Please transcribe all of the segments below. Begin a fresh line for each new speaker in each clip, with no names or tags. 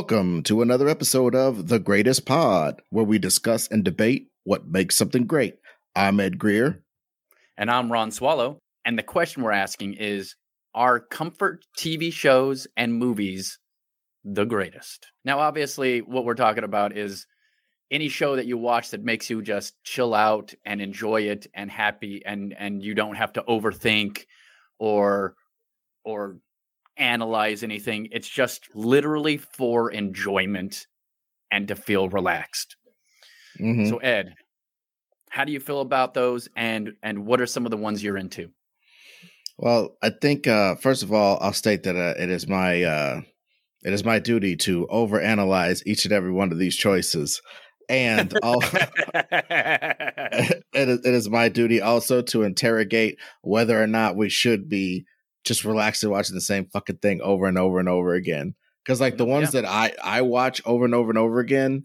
Welcome to another episode of The Greatest Pod, where we discuss and debate what makes something great. I'm Ed Greer.
And I'm Ron Swallow. And the question we're asking is Are comfort TV shows and movies the greatest? Now, obviously, what we're talking about is any show that you watch that makes you just chill out and enjoy it and happy and and you don't have to overthink or or analyze anything. It's just literally for enjoyment and to feel relaxed. Mm-hmm. So Ed, how do you feel about those and and what are some of the ones you're into?
Well, I think uh first of all, I'll state that uh, it is my uh it is my duty to overanalyze each and every one of these choices. And it, is, it is my duty also to interrogate whether or not we should be just relaxed and watching the same fucking thing over and over and over again. Because like the mm, ones yeah. that I I watch over and over and over again,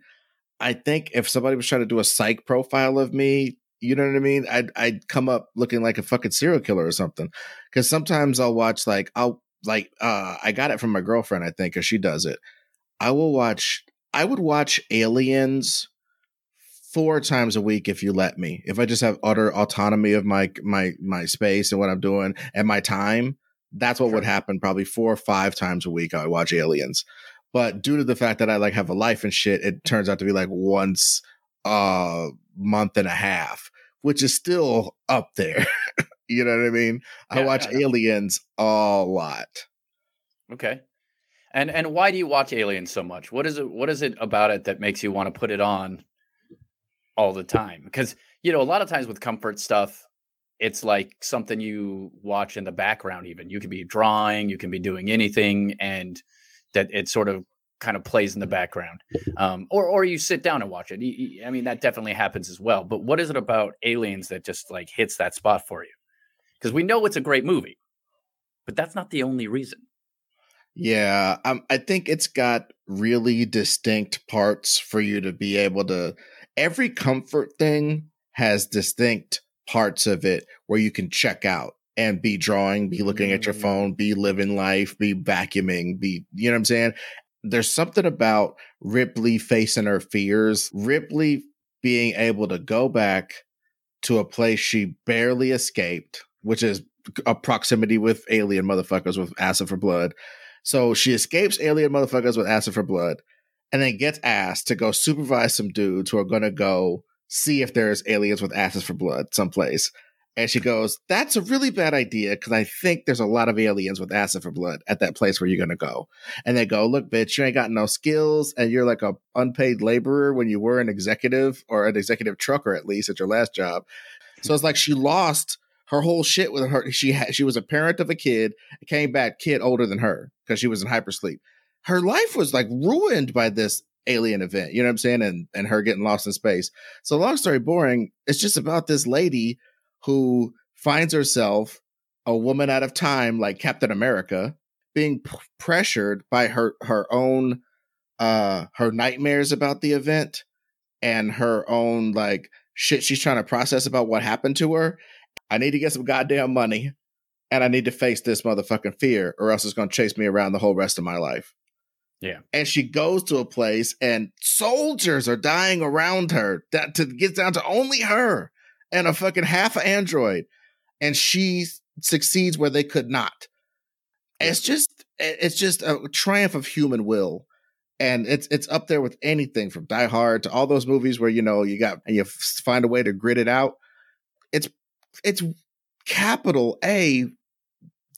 I think if somebody was trying to do a psych profile of me, you know what I mean? I'd I'd come up looking like a fucking serial killer or something. Because sometimes I'll watch like I'll like uh I got it from my girlfriend I think because she does it. I will watch. I would watch Aliens four times a week if you let me. If I just have utter autonomy of my my my space and what I'm doing and my time, that's what sure. would happen probably four or five times a week. I watch Aliens, but due to the fact that I like have a life and shit, it turns out to be like once a month and a half, which is still up there. you know what I mean? Yeah, I watch yeah, Aliens a lot.
Okay. And and why do you watch Aliens so much? What is it what is it about it that makes you want to put it on all the time? Because you know, a lot of times with comfort stuff, it's like something you watch in the background even. You can be drawing you can be doing anything and that it sort of kind of plays in the background um, or or you sit down and watch it. I mean that definitely happens as well but what is it about aliens that just like hits that spot for you? Because we know it's a great movie but that's not the only reason.
Yeah um, i think it's got really distinct parts for you to be able to every comfort thing has distinct parts of it where you can check out and be drawing, be looking at your mm. phone, be living life, be vacuuming, be, you know what I'm saying? There's something about Ripley facing her fears, Ripley being able to go back to a place she barely escaped, which is a proximity with alien motherfuckers with acid for blood. So she escapes alien motherfuckers with acid for blood and then gets asked to go supervise some dudes who are going to go see if there's aliens with asses for blood someplace. And she goes, That's a really bad idea because I think there's a lot of aliens with acid for blood at that place where you're going to go. And they go, Look, bitch, you ain't got no skills and you're like a unpaid laborer when you were an executive or an executive trucker, at least at your last job. So it's like she lost her whole shit with her. She had, she was a parent of a kid, came back, kid older than her because she was in hypersleep. Her life was like ruined by this alien event. You know what I'm saying? And and her getting lost in space. So long story boring. It's just about this lady who finds herself a woman out of time, like Captain America, being p- pressured by her her own uh her nightmares about the event and her own like shit she's trying to process about what happened to her. I need to get some goddamn money and I need to face this motherfucking fear or else it's going to chase me around the whole rest of my life.
Yeah.
And she goes to a place and soldiers are dying around her that to get down to only her and a fucking half android. And she succeeds where they could not. It's just it's just a triumph of human will. And it's it's up there with anything from Die Hard to all those movies where you know you got and you find a way to grit it out. It's it's capital A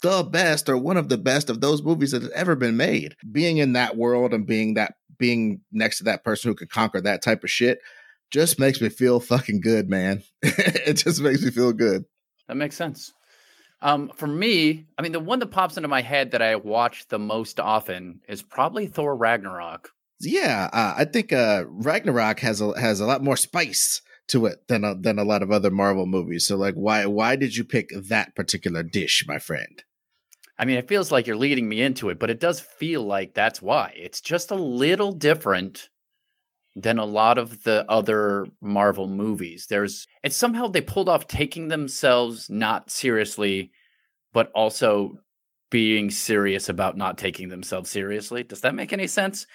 the best or one of the best of those movies that have ever been made. Being in that world and being that being next to that person who could conquer that type of shit just makes me feel fucking good, man. it just makes me feel good.
That makes sense. Um, for me, I mean, the one that pops into my head that I watch the most often is probably Thor Ragnarok.
Yeah, uh, I think uh, Ragnarok has a has a lot more spice to it than a, than a lot of other Marvel movies. So, like, why why did you pick that particular dish, my friend?
I mean, it feels like you're leading me into it, but it does feel like that's why. It's just a little different than a lot of the other Marvel movies. There's it's somehow they pulled off taking themselves not seriously, but also being serious about not taking themselves seriously. Does that make any sense?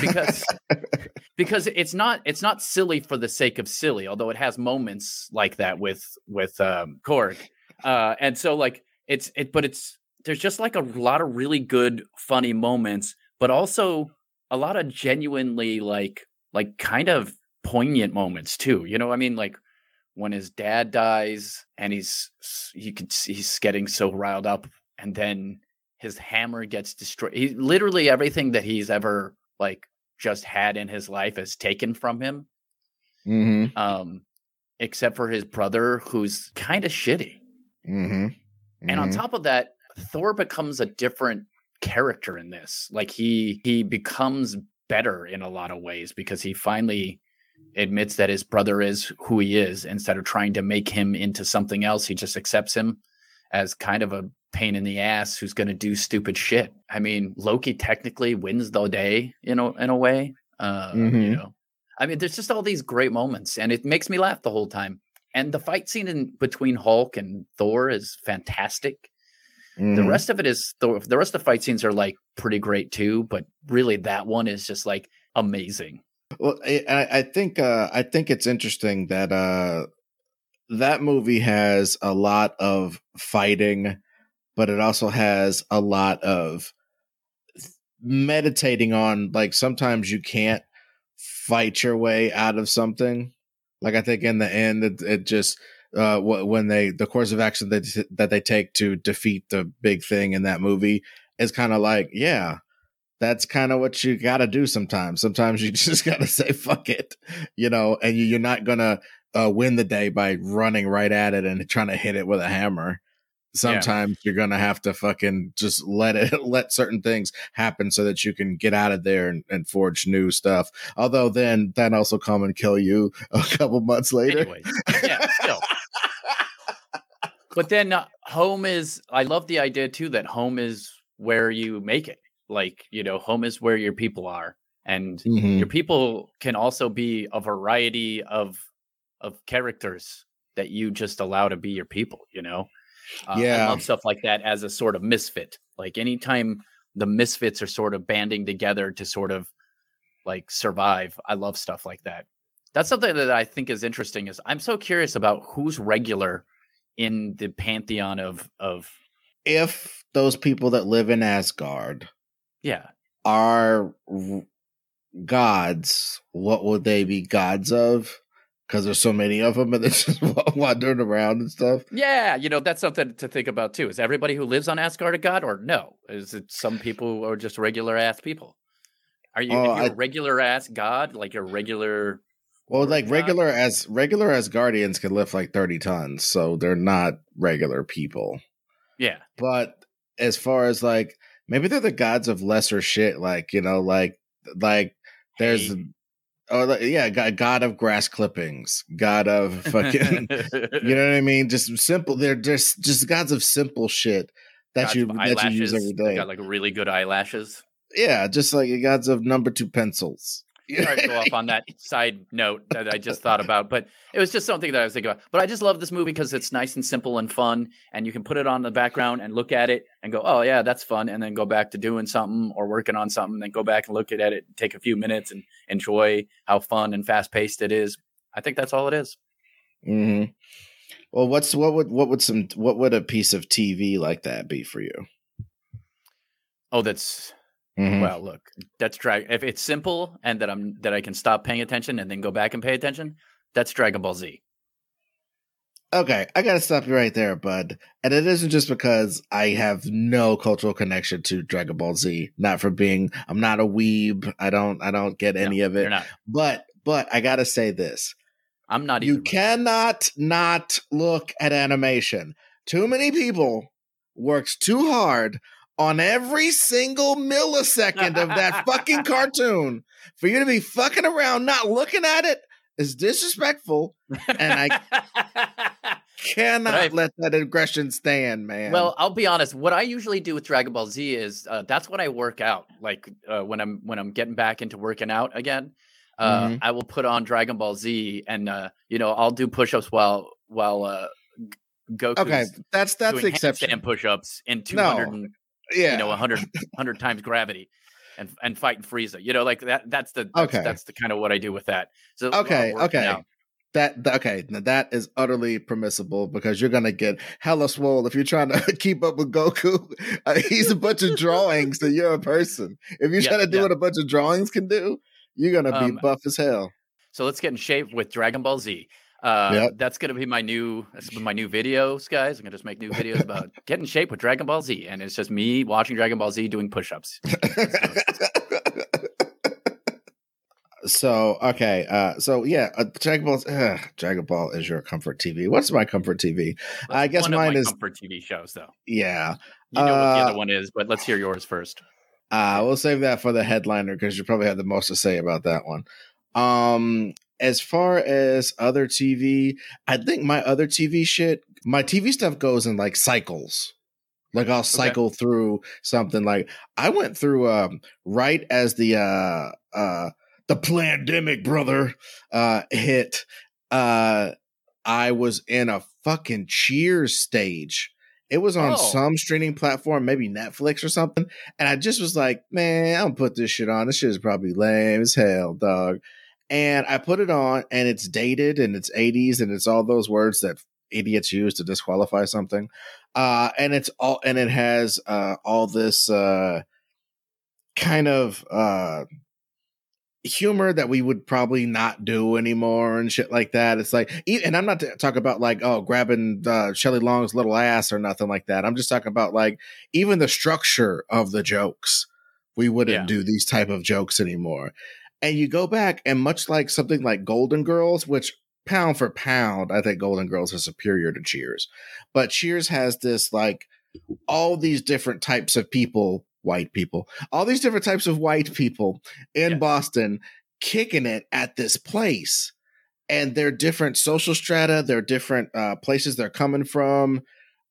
Because because it's not it's not silly for the sake of silly, although it has moments like that with with um Korg. Uh and so like it's it but it's there's just like a lot of really good funny moments, but also a lot of genuinely like like kind of poignant moments too. You know, I mean like when his dad dies and he's he could he's getting so riled up and then his hammer gets destroyed. He literally everything that he's ever like just had in his life is taken from him.
Mm-hmm.
Um, except for his brother, who's kind of shitty.
Mm-hmm.
And on
Mhm.
top of that, Thor becomes a different character in this. Like he he becomes better in a lot of ways because he finally admits that his brother is who he is instead of trying to make him into something else. He just accepts him as kind of a pain in the ass who's going to do stupid shit. I mean, Loki technically wins the day, you know, in a way. Uh, you
Mhm.
know, I mean, there's just all these great moments, and it makes me laugh the whole time. And the fight scene in between Hulk and Thor is fantastic. The
Mhm.
rest of it is the the rest of the fight scenes are like pretty great too, but really that one is just like amazing.
Well, I, I I think uh, I think it's interesting that uh, that movie has a lot of fighting, but it also has a lot of meditating on. Like sometimes you can't fight your way out of something. Like I think in the end, it, it just uh, when they the course of action that that they take to defeat the big thing in that movie is kind of like, yeah, that's kind of what you got to do sometimes. Sometimes you just got to say fuck it, you know, and you, you're not gonna uh, win the day by running right at it and trying to hit it with a hammer. Sometimes you're gonna have to fucking just let it let certain things happen so that you can get out of there and, and forge new stuff. Although then that also come and kill you a couple months later.
Anyways, yeah, still. But then uh, home is I love the idea too that home is where you make it. Like, you know, home is where your people are. And
Mhm.
your people can also be a variety of of characters that you just allow to be your people, you know? Uh, I
Yeah.
love stuff like that as a sort of misfit. Like anytime the misfits are sort of banding together to sort of like survive, I love stuff like that. That's something that I think is interesting is I'm so curious about who's regular in the pantheon of of
If those people that live in Asgard
yeah.
are r- gods, what would they be gods of? Because there's so many of them and they're just wandering around and stuff.
Yeah, you know, that's something to think about too. Is everybody who lives on Asgard a god or no? Is it some people who are just regular ass people? Are you
oh, I-
a regular ass god, like a regular
Well, like
God?
regular as regular Asgardians can lift like 30 tons, so they're not regular people.
Yeah.
But as far as like maybe they're the gods of lesser shit, like you know, like like there's
Hey.
Oh yeah, god, god of grass clippings, god of fucking you know what I mean? Just simple. They're just just gods of simple shit that
Gods
you that you use every day.
They got like really good eyelashes.
yeah, just like gods of number two pencils.
Sorry to go off on that side note that I just thought about, but it was just something that I was thinking about. But I just love this movie because it's nice and simple and fun, and you can put it on the background and look at it and go, "Oh yeah, that's fun," and then go back to doing something or working on something, then go back and look at it, take a few minutes and enjoy how fun and fast paced it is. I think that's all it is.
hmm Well, what's what would what would some what would a piece of TV like that be for you?
Oh, that's
Mhm.
well. Look, that's drag. If it's simple and that I'm that I can stop paying attention and then go back and pay attention, that's Dragon Ball Z.
Okay, I gotta stop you right there, bud. And it isn't just because I have no cultural connection to Dragon Ball Z. Not for being, I'm not a weeb. I don't, I don't get any of
You're
it.
not.
But, but I gotta say this:
I'm not
you cannot not look at animation. Too many people works too hard on every single millisecond of that fucking cartoon for you to be fucking around not looking at it is disrespectful. and I cannot
Right.
let that aggression stand, man.
Well, I'll be honest. What I usually do with Dragon Ball Z is uh, that's when I work out. Like uh, when I'm when I'm getting back into working out again, uh,
Mhm.
I will put on Dragon Ball Z, and uh, you know I'll do push-ups while while uh, G- Goku's
okay, that's that's
doing
the exception.
handstand push-ups in 200 and
yeah,
you know, 100, 100 times gravity and and fight Frieza. You know, like that. That's the that's,
Okay.
That's the kind of what I do with that. So
Okay, okay. That, that okay, now that is utterly permissible because you're gonna get hella swole if you're trying to keep up with Goku. Uh, he's a bunch of drawings, and you're a person. If you're
Yeah,
trying to do
yeah.
what a bunch of drawings can do, you're gonna be
Um,
buff as hell.
So let's get in shape with Dragon Ball Z. Uh,
Yep.
That's gonna be my new that's my new videos, guys. I'm gonna just make new videos about get in shape with Dragon Ball Z, and it's just me watching Dragon Ball Z doing push-ups.
so okay, uh, so yeah, uh, Dragon Ball. Uh, Dragon Ball is your comfort TV. What's my comfort TV? I guess
one
mine
of my
is-
comfort TV shows, though.
Yeah,
You know what the
Uh,
other one is, but let's hear yours first.
Uh, we'll save that for the headliner because you probably have the most to say about that one. Um, as far as other TV, I think my other TV shit, my TV stuff goes in like cycles. Like I'll cycle through something. Like I went through um right as the uh uh the pandemic brother uh hit uh I was in a fucking cheers stage. It was on
Oh.
some streaming platform, maybe Netflix or something. And I just was like, man, I'll put this shit on. This shit is probably lame as hell, dog. And I put it on and it's dated and it's 80s and it's all those words that idiots use to disqualify something. Uh and it's all and it has uh all this uh kind of uh humor that we would probably not do anymore and shit like that. It's like, and I'm not talking about like, oh, grabbing uh, Shelley Long's little ass or nothing like that. I'm just talking about like even the structure of the jokes. We wouldn't
Yeah.
do these type of jokes anymore. And you go back and much like something like Golden Girls, which pound for pound, I think Golden Girls is superior to Cheers. But Cheers has this like all these different types of people, white people, all these different types of white people in
Yeah.
Boston kicking it at this place. And they're different social strata, they're different uh, places they're coming from.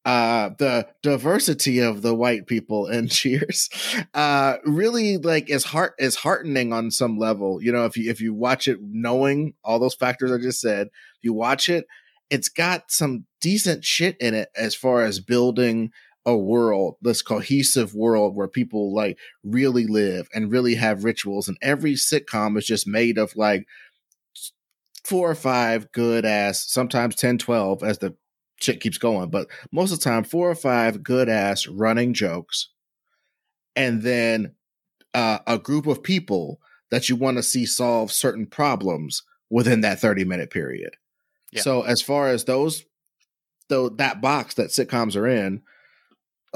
Uh, the diversity of the white people in Cheers uh, really like is heart is heartening on some level. You know, if you if you watch it knowing all those factors I just said, you watch it, it's got some decent shit in it as far as building a world, this cohesive world where people like really live and really have rituals. And every sitcom is just made of like four or five good ass, sometimes 10, 12 as the shit keeps going. But most of the time, four or five good ass running jokes. And then uh, a group of people that you want to see solve certain problems within that 30 minute period.
Yeah.
So as far as those though that box that sitcoms are in,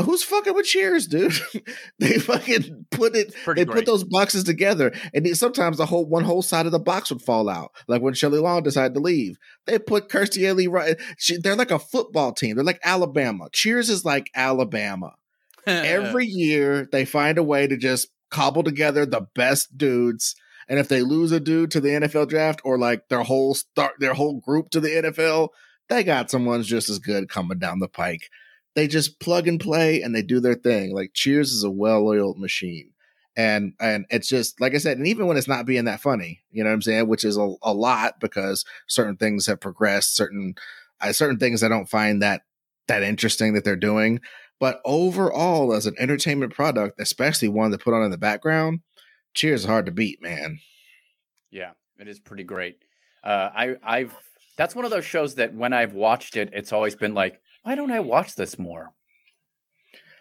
who's fucking with Cheers, dude? they fucking put it. They
great.
put those boxes together, and sometimes the whole one whole side of the box would fall out. Like when Shelley Long decided to leave, they put Kirstie Alley right. She, they're like a football team. They're like Alabama. Cheers is like Alabama. Every year they find a way to just cobble together the best dudes. And if they lose a dude to the NFL draft or like their whole start their whole group to the NFL, they got someone's just as good coming down the pike. They just plug and play and they do their thing. Like Cheers is a well-oiled machine. And and it's just like I said, and even when it's not being that funny, you know what I'm saying, which is a, a lot because certain things have progressed, certain uh, certain things I don't find that that interesting that they're doing. But overall, as an entertainment product, especially one to put on in the background, Cheers is hard to beat, man.
Yeah, it is pretty great. Uh, I I've that's one of those shows that when I've watched it, it's always been like, why don't I watch this more?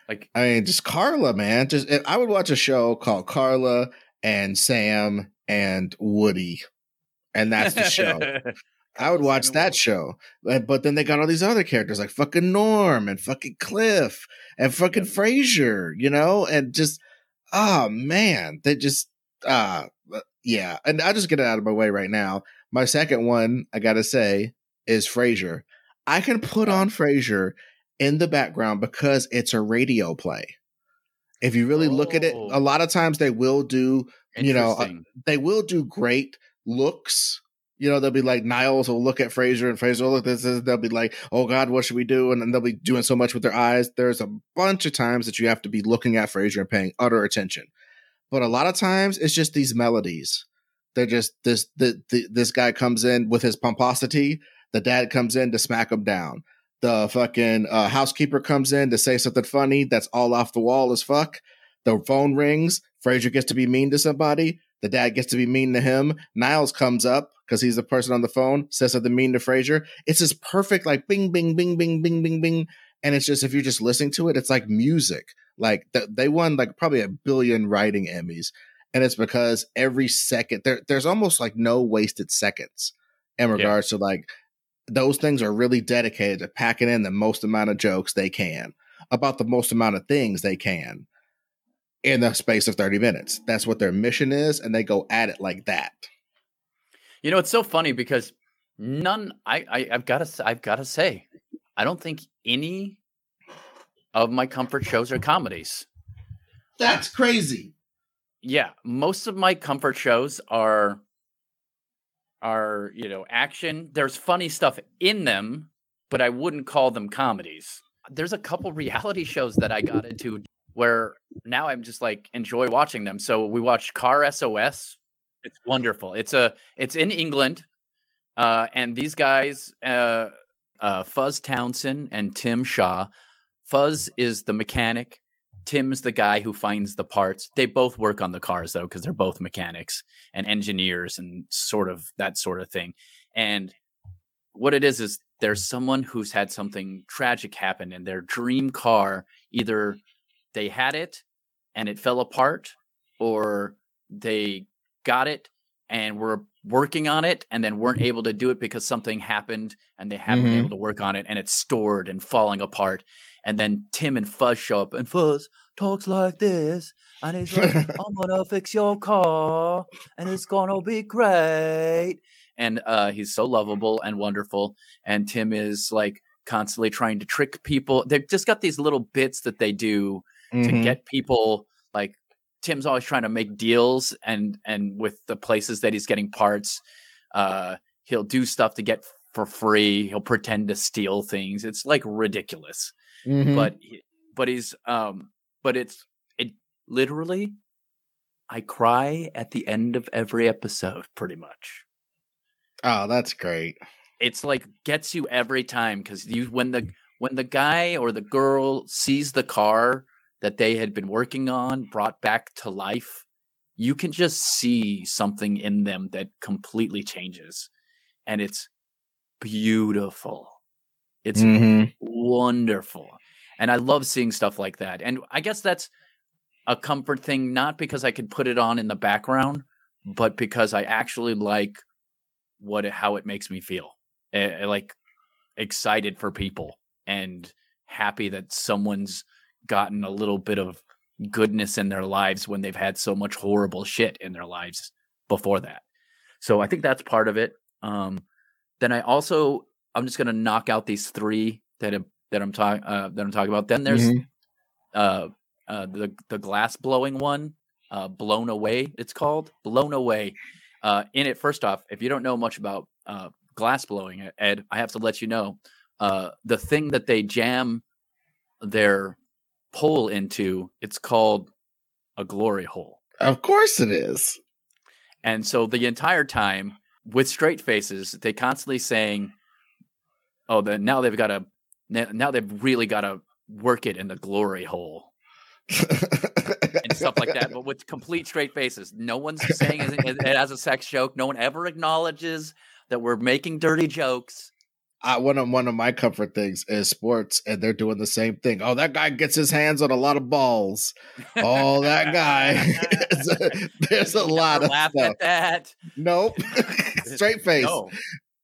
Like,
I mean, just Carla, man. Just eh, I would watch a show called Carla and Sam and Woody, and that's the show. I would watch that show. But, but then they got all these other characters like fucking Norm and fucking Cliff and fucking
Yep.
Frasier, you know, and just oh man, they just ah, uh yeah. And I'll just get it out of my way right now. My second one, I gotta say, is Frasier. I can put on Frasier in the background because it's a radio play. If you really look at it,
Oh.
a lot of times they will do you know, uh, they will do great looks. You know, they'll be like Niles will look at Frasier and Frasier will look at this, this. They'll be like, "Oh God, what should we do?" And then they'll be doing so much with their eyes. There's a bunch of times that you have to be looking at Frasier and paying utter attention. But a lot of times it's just these melodies. They're just this. The, the, this guy comes in with his pomposity. The dad comes in to smack him down. the fucking uh, housekeeper comes in to say something funny that's all off the wall as fuck. The phone rings. Frasier gets to be mean to somebody. The dad gets to be mean to him. Niles comes up because he's the person on the phone, says something mean to Frasier. It's this perfect, like bing, bing, bing, bing, bing, bing, bing. And it's just, if you're just listening to it, it's like music. Like th- they won like probably a billion writing Emmys. And it's because every second, there, there's almost like no wasted seconds in regards yeah. to like those things are really dedicated to packing in the most amount of jokes they can about the most amount of things they can in the space of 30 minutes. That's what their mission is, and they go at it like that.
You know, it's so funny because none I, I I've gotta I've gotta say, I don't think any of my comfort shows are comedies.
That's crazy.
Yeah, most of my comfort shows are are, you know, action. There's funny stuff in them, but I wouldn't call them comedies. There's a couple reality shows that I got into where now I'm just like enjoy watching them. So we watched Car SOS. It's wonderful. It's a it's in England, uh, and these guys, uh, uh, Fuzz Townsend and Tim Shaw. Fuzz is the mechanic. Tim's the guy who finds the parts. They both work on the cars though, because they're both mechanics and engineers and sort of that sort of thing. And what it is is there's someone who's had something tragic happen in their dream car. Either they had it and it fell apart, or they got it and were working on it and then weren't able to do it because something happened and they haven't mm-hmm. been able to work on it and it's stored and falling apart. And then Tim and Fuzz show up and Fuzz talks like this. And he's like, I'm gonna fix your car and it's gonna be great. And uh, he's so lovable and wonderful. And Tim is like constantly trying to trick people. They've just got these little bits that they do mm-hmm. to get people like Tim's always trying to make deals and and with the places that he's getting parts, uh, he'll do stuff to get for free. He'll pretend to steal things. It's like ridiculous. Mm-hmm. But but he's um but it's it literally I cry at the end of every episode pretty much.
Oh, that's great.
It's like gets you every time cuz you when the when the guy or the girl sees the car that they had been working on brought back to life, you can just see something in them that completely changes. And it's beautiful. It's mm-hmm. wonderful. And I love seeing stuff like that. And I guess that's a comfort thing, not because I could put it on in the background, but because I actually like what how it makes me feel. I, I like excited for people and happy that someone's gotten a little bit of goodness in their lives when they've had so much horrible shit in their lives before that. So I think that's part of it. Um, then I also I'm just gonna knock out these three that have, that I'm talking uh, that I'm talking about. Then there's mm-hmm. uh, uh, the the glass blowing one, uh, blown away. It's called blown away. Uh, in it, first off, if you don't know much about uh, glass blowing, Ed, I have to let you know uh, the thing that they jam their pole into. It's called a glory hole.
Of course, it is.
And so the entire time, with straight faces, they constantly saying, "Oh, then now they've got to now they've really got to work it in the glory hole." and stuff like that, but with complete straight faces. No one's saying it as a sex joke. No one ever acknowledges that we're making dirty jokes.
I, one of one of my comfort things is sports, and they're doing the same thing. Oh, that guy gets his hands on a lot of balls. Oh, that guy. There's a lot of
laugh
stuff.
at that.
Nope, straight face. No.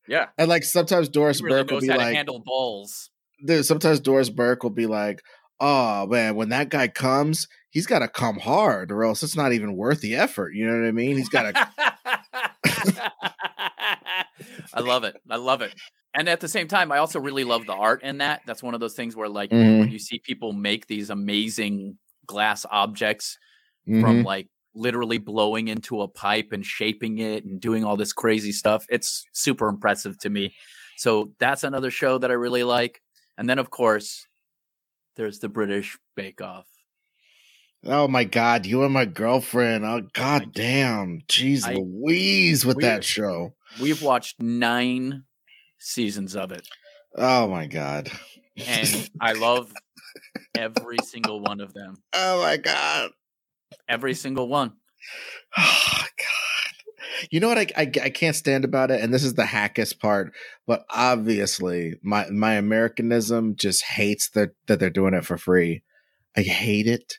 Yeah,
and like sometimes Doris really Burke will be like,
handle balls.
Dude, sometimes Doris Burke will be like, "Oh man, when that guy comes, he's got to come hard, or else it's not even worth the effort." You know what I mean? He's got to.
I love it. I love it and at the same time, I also really love the art in that. That's one of those things where, like, mm-hmm. when you see people make these amazing glass objects mm-hmm. from like literally blowing into a pipe and shaping it and doing all this crazy stuff, it's super impressive to me. So that's another show that I really like. And then, of course, there's the British Bake Off.
Oh my God, you and my girlfriend. Oh God damn. Jeez I, Louise with that show.
We've watched nine seasons of it.
Oh my god.
And I love every single one of them.
Oh my god.
Every single one.
Oh god. You know what I, I I can't stand about it, and this is the hackest part. But obviously, my my Americanism just hates that that they're doing it for free. I hate it.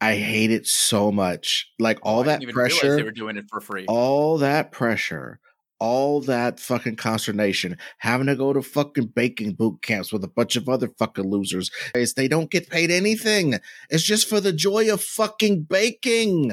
I hate it so much. Like all
Oh,
that
didn't even realize
pressure,
They were doing it for free.
all that pressure, all that fucking consternation, having to go to fucking baking boot camps with a bunch of other fucking losers. Is They don't get paid anything. It's just for the joy of fucking baking.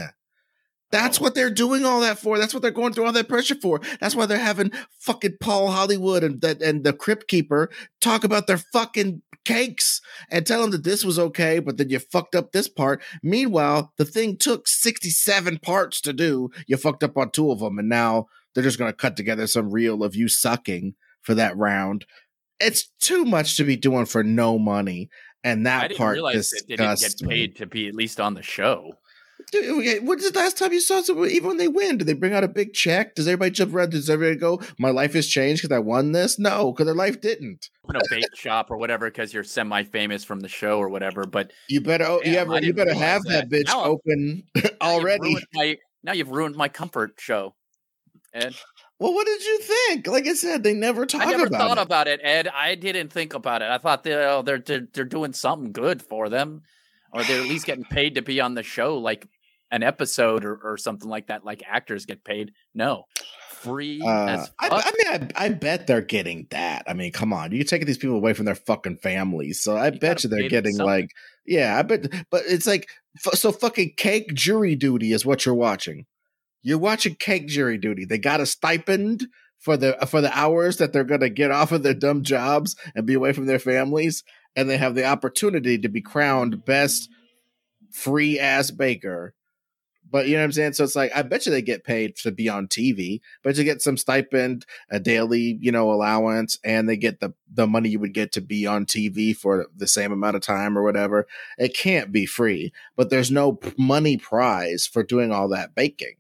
That's what they're doing all that for. That's what they're going through all that pressure for. That's why they're having fucking Paul Hollywood and that and the Crypt Keeper talk about their fucking cakes and tell them that this was okay, but then you fucked up this part. Meanwhile, the thing took 67 parts to do. You fucked up on two of them, and now they're just gonna cut together some reel of you sucking for that round. It's too much to be doing for no money. And
I
that
didn't
part
realize that they didn't get
me.
paid to be at least on the show.
Dude, when's the last time you saw someone, even when they win, do they bring out a big check? Does everybody jump around? Does everybody go, my life has changed because I won this? No, because their life didn't.
Open a bake shop or whatever because you're semi-famous from the show or whatever. But
You better, oh, you,
Damn, I
ever, you better have that,
that.
bitch
Now
open
now you've
already.
my, now you've ruined my comfort show. Ed,
Well, what did you think? Like I said, they never talk about it.
I never
about
thought
it.
about it, Ed. I didn't think about it. I thought they, oh, they're, they're they're doing something good for them, or they're at least getting paid to be on the show, like an episode or, or something like that. Like actors get paid. No, free
Uh,
as
I. I mean, I, I bet they're getting that. I mean, come on, you're taking these people away from their fucking families, so I
You
bet you they're getting like, yeah, I bet. But it's like, f- so fucking cake jury duty is what you're watching. You're watching cake jury duty. They got a stipend for the for the hours that they're gonna get off of their dumb jobs and be away from their families, and they have the opportunity to be crowned best free ass baker. But you know what I'm saying? So it's like I bet you they get paid to be on TV, but you get some stipend, a daily, you know, allowance, and they get the the money you would get to be on TV for the same amount of time or whatever. It can't be free, but there's no money prize for doing all that baking.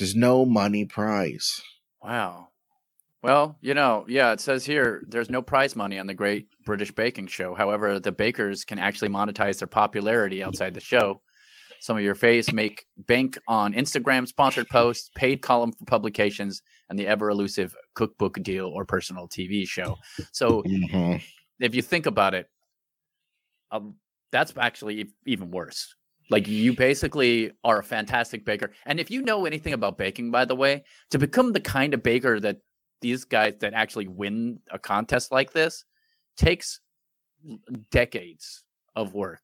There's no money prize.
Wow. Well, you know, yeah, it says here there's no prize money on the Great British Baking Show. However, the bakers can actually monetize their popularity outside the show. Some of your faves make bank on Instagram sponsored posts, paid column for publications, and the ever elusive cookbook deal or personal TV show. So
Mhm.
if you think about it, um, that's actually even worse. Like you basically are a fantastic baker, and if you know anything about baking, by the way, to become the kind of baker that these guys that actually win a contest like this takes decades of work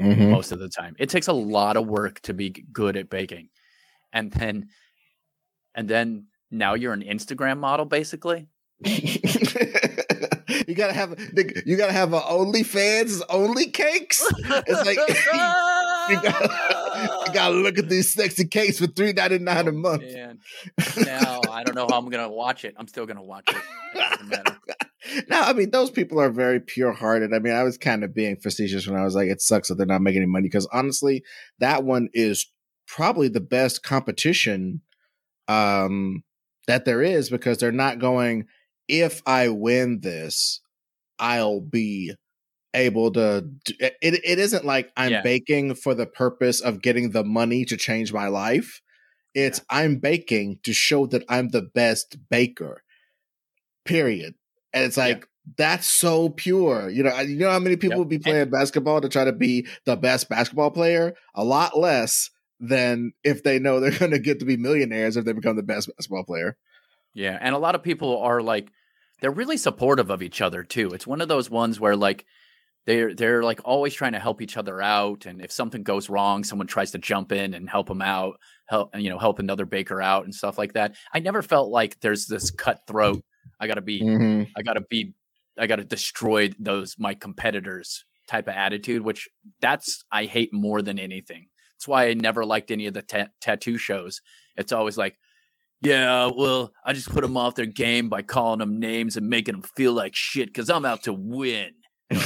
Mhm.
most of the time. It takes a lot of work to be good at baking, and then, and then now you're an Instagram model, basically.
you gotta have you gotta have a OnlyFans only cakes. It's like you gotta, you gotta look at these sexy cakes for three ninety nine a month.
Man, now I don't know how I'm gonna watch it. I'm still gonna watch it. It
no, I mean those people are very pure hearted. I mean, I was kind of being facetious when I was like, it sucks that they're not making any money because honestly, that one is probably the best competition um that there is because they're not going, if I win this, I'll be able to it, it isn't like I'm
Yeah.
baking for the purpose of getting the money to change my life. It's I'm baking to show that I'm the best baker. Period. And it's
Yeah.
like that's so pure. You know, you know how many people
Yep.
would be playing basketball to try to be the best basketball player? A lot less than if they know they're going to get to be millionaires if they become the best basketball player.
Yeah, and a lot of people are like they're really supportive of each other too. It's one of those ones where like they're they're like always trying to help each other out and if something goes wrong, someone tries to jump in and help them out, help you know, help another baker out and stuff like that. I never felt like there's this cutthroat I got to be
Mm-hmm.
I got to be I got to destroy those my competitors type of attitude, which that's I hate more than anything. That's why I never liked any of the ta- tattoo shows. It's always like, yeah, well, I just put them off their game by calling them names and making them feel like shit because I'm out to win. I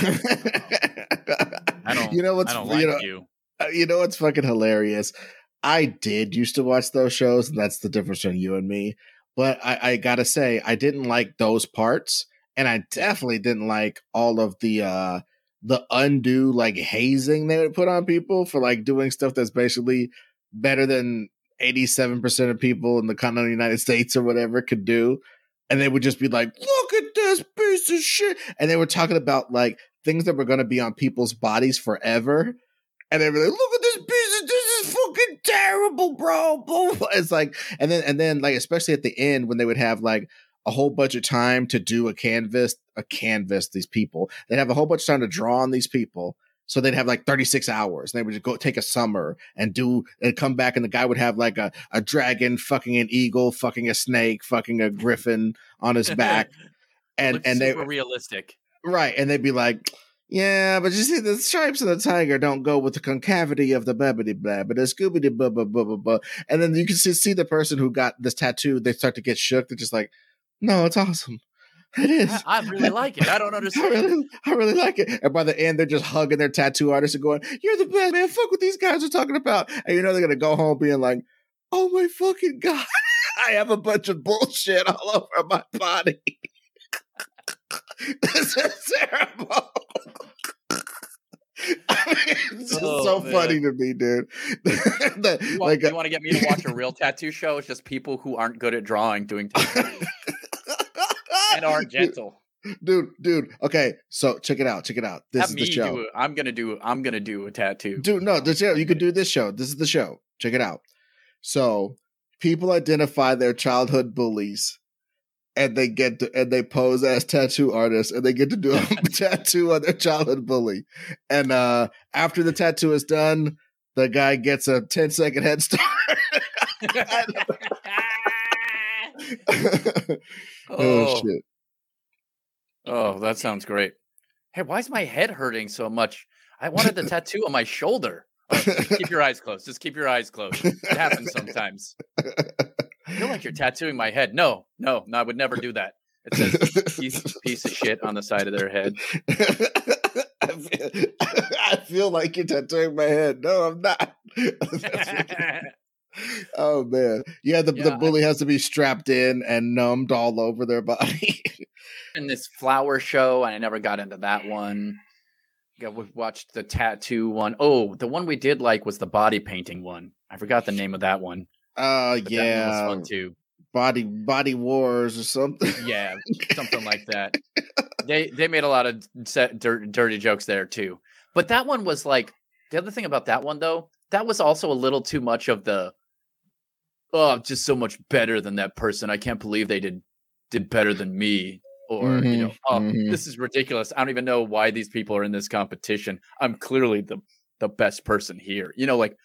don't.
you know what's you
like
know
you.
Uh, you know what's fucking hilarious? I did used to watch those shows, and that's the difference between you and me. But I, I gotta say, I didn't like those parts, and I definitely didn't like all of the uh the undue like hazing they would put on people for like doing stuff that's basically better than 87% of people in the continental United States or whatever could do. And they would just be like, look at this piece of shit. And they were talking about like things that were going to be on people's bodies forever. And they were like, look at this piece of, this is fucking terrible, bro. It's like, and then, and then like, especially at the end when they would have like a whole bunch of time to do a canvas, a canvas, these people, they'd have a whole bunch of time to draw on these people. So they'd have like 36 hours. And they would just go take a summer and do and come back and the guy would have like a, a dragon fucking an eagle, fucking a snake, fucking a griffin on his back. And and they
were realistic.
Right. And they'd be like, yeah, but you see, the stripes of the tiger don't go with the concavity of the babbity blah, but the scooby doo blah blah blah blah blah. And then you can see, see the person who got this tattoo, they start to get shook. They're just like, no, it's awesome. It is.
I, I really like it. I don't understand.
I really, I really like it. And by the end, they're just hugging their tattoo artist and going, "You're the best, man. Fuck what these guys are talking about." And you know they're gonna go home being like, "Oh my fucking god, I have a bunch of bullshit all over my body." this is terrible. I mean, it's just
Oh,
so
man.
funny to me, dude. The-
You want,
like, uh
you want to get me to watch a real tattoo show? It's just people who aren't good at drawing doing tattoos and aren't gentle.
dude, dude. Okay, so check it out. Check it out. This
Have
is the show.
do it. I'm gonna do. I'm gonna do a tattoo.
Dude, no, the show. You could do this show. This is the show. Check it out. So people identify their childhood bullies, and they get to, and they pose as tattoo artists, and they get to do a tattoo on their childhood bully. And uh after the tattoo is done, the guy gets a 10 second head start. oh,
oh,
shit.
oh, that sounds great. Hey, why is my head hurting so much? I wanted the tattoo on my shoulder. Oh, keep your eyes closed. Just keep your eyes closed. It happens sometimes. I feel like you're tattooing my head. No, no, no, I would never do that. It says piece, piece of shit on the side of their head.
I, feel, I feel like you're tattooing my head. No, I'm not. oh man, yeah. The,
Yeah,
the
I-
bully has to be strapped in and numbed all over their body.
in this flower show, and I never got into that one. Yeah, we watched the tattoo one. Oh, the one we did like was the body painting one. I forgot the name of that one.
Oh
but one
yeah,
was fun too.
body body wars or something.
Yeah, something like that. They they made a lot of set, dirt, dirty jokes there too. But that one was like the other thing about that one though. That was also a little too much of the. Oh, I'm just so much better than that person. I can't believe they did did better than me. Or you know, oh,
mhm.
this is ridiculous. I don't even know why these people are in this competition. I'm clearly the the best person here. You know, like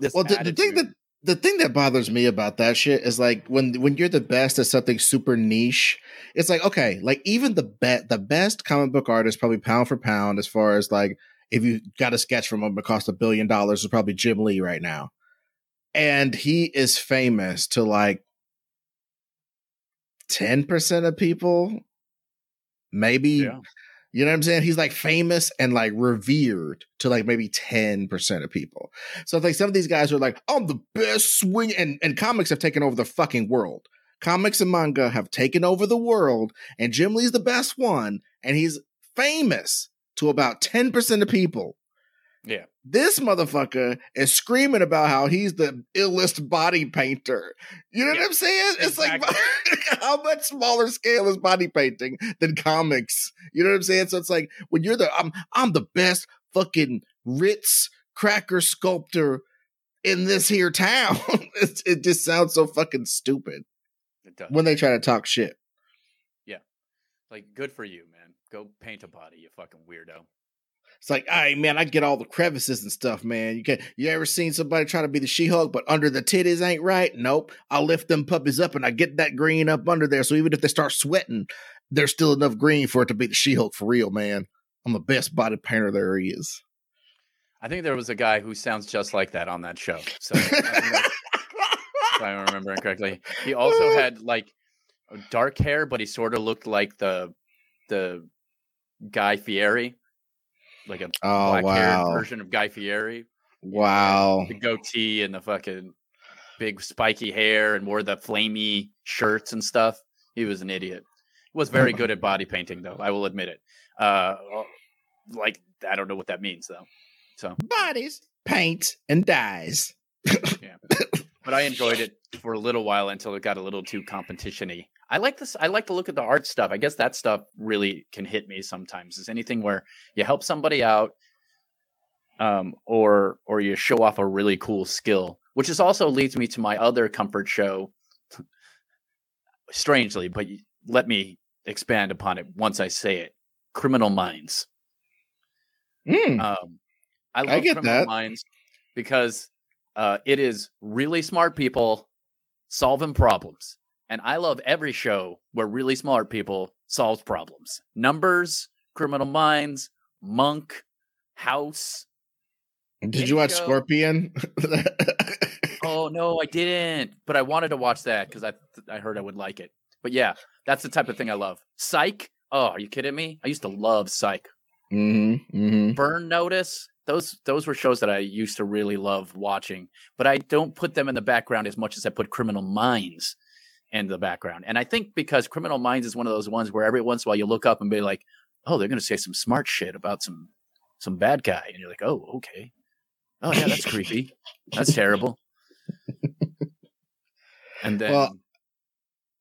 this.
well, the, the thing that. The thing that bothers me about that shit is like when when you're the best at something super niche, it's like okay, like even the bet the best comic book artist, probably pound for pound, as far as like if you got a sketch from him that cost a billion dollars, is probably Jim Lee right now, and he is famous to like ten percent of people, maybe.
Yeah.
You know what I'm saying? He's like famous and like revered to like maybe 10% of people. So it's like some of these guys are like, I'm the best swing and, and comics have taken over the fucking world. Comics and manga have taken over the world, and Jim Lee's the best one, and he's famous to about 10% of people.
Yeah.
This motherfucker is screaming about how he's the illest body painter. You know
Yeah,
what I'm saying? It's like how much smaller scale is body painting than comics? You know what I'm saying? So it's like when you're the I'm I'm the best fucking Ritz cracker sculptor in this here town. it, it just sounds so fucking stupid
It does.
when they try to talk shit. Yeah.
Like, good for you, man. Go paint a body, you fucking weirdo.
It's like, hey man, I get all the crevices and stuff, man. You can you ever seen somebody try to be the She-Hulk, but under the titties ain't right? Nope. I lift them puppies up and I get that green up under there. So even if they start sweating, there's still enough green for it to be the She-Hulk for real, man. I'm the best body painter there is.
I think there was a guy who sounds just like that on that show. So, I think that's- if I'm remembering correctly, he also oh. had like dark hair, but he sort of looked like the the Guy Fieri, like a
Oh
black-haired
wow.
version of Guy Fieri.
Wow.
the goatee and the fucking big spiky hair and wore the flamey shirts and stuff. He was an idiot. He was very good at body painting, though. I will admit it. Uh, like I don't know what that means though. So
bodies, paint, and dyes.
yeah, but I enjoyed it for a little while until it got a little too competitiony. I like this. I like to look at the art stuff. I guess that stuff really can hit me sometimes. Is anything where you help somebody out, um, or or you show off a really cool skill, which is also leads me to my other comfort show. Strangely, but let me expand upon it once I say it. Criminal Minds.
Mm.
Um, I love
I get
Criminal
that.
Minds because uh, it is really smart people solving problems, and I love every show where really smart people solve problems. Numbers, Criminal Minds, Monk, House.
Did
Any
you watch
show-
Scorpion?
Oh no, I didn't, but I wanted to watch that because I I heard I would like it. But yeah, that's the type of thing I love. Psych. Oh, are you kidding me? I used to love Psych.
mm-hmm, mm-hmm.
Burn Notice. Those those were shows that I used to really love watching, but I don't put them in the background as much as I put Criminal Minds in the background. And I think because Criminal Minds is one of those ones where every once in a while you look up and be like, "Oh, they're going to say some smart shit about some some bad guy," and you're like, "Oh, okay. Oh yeah, that's creepy. That's terrible." And then
Well,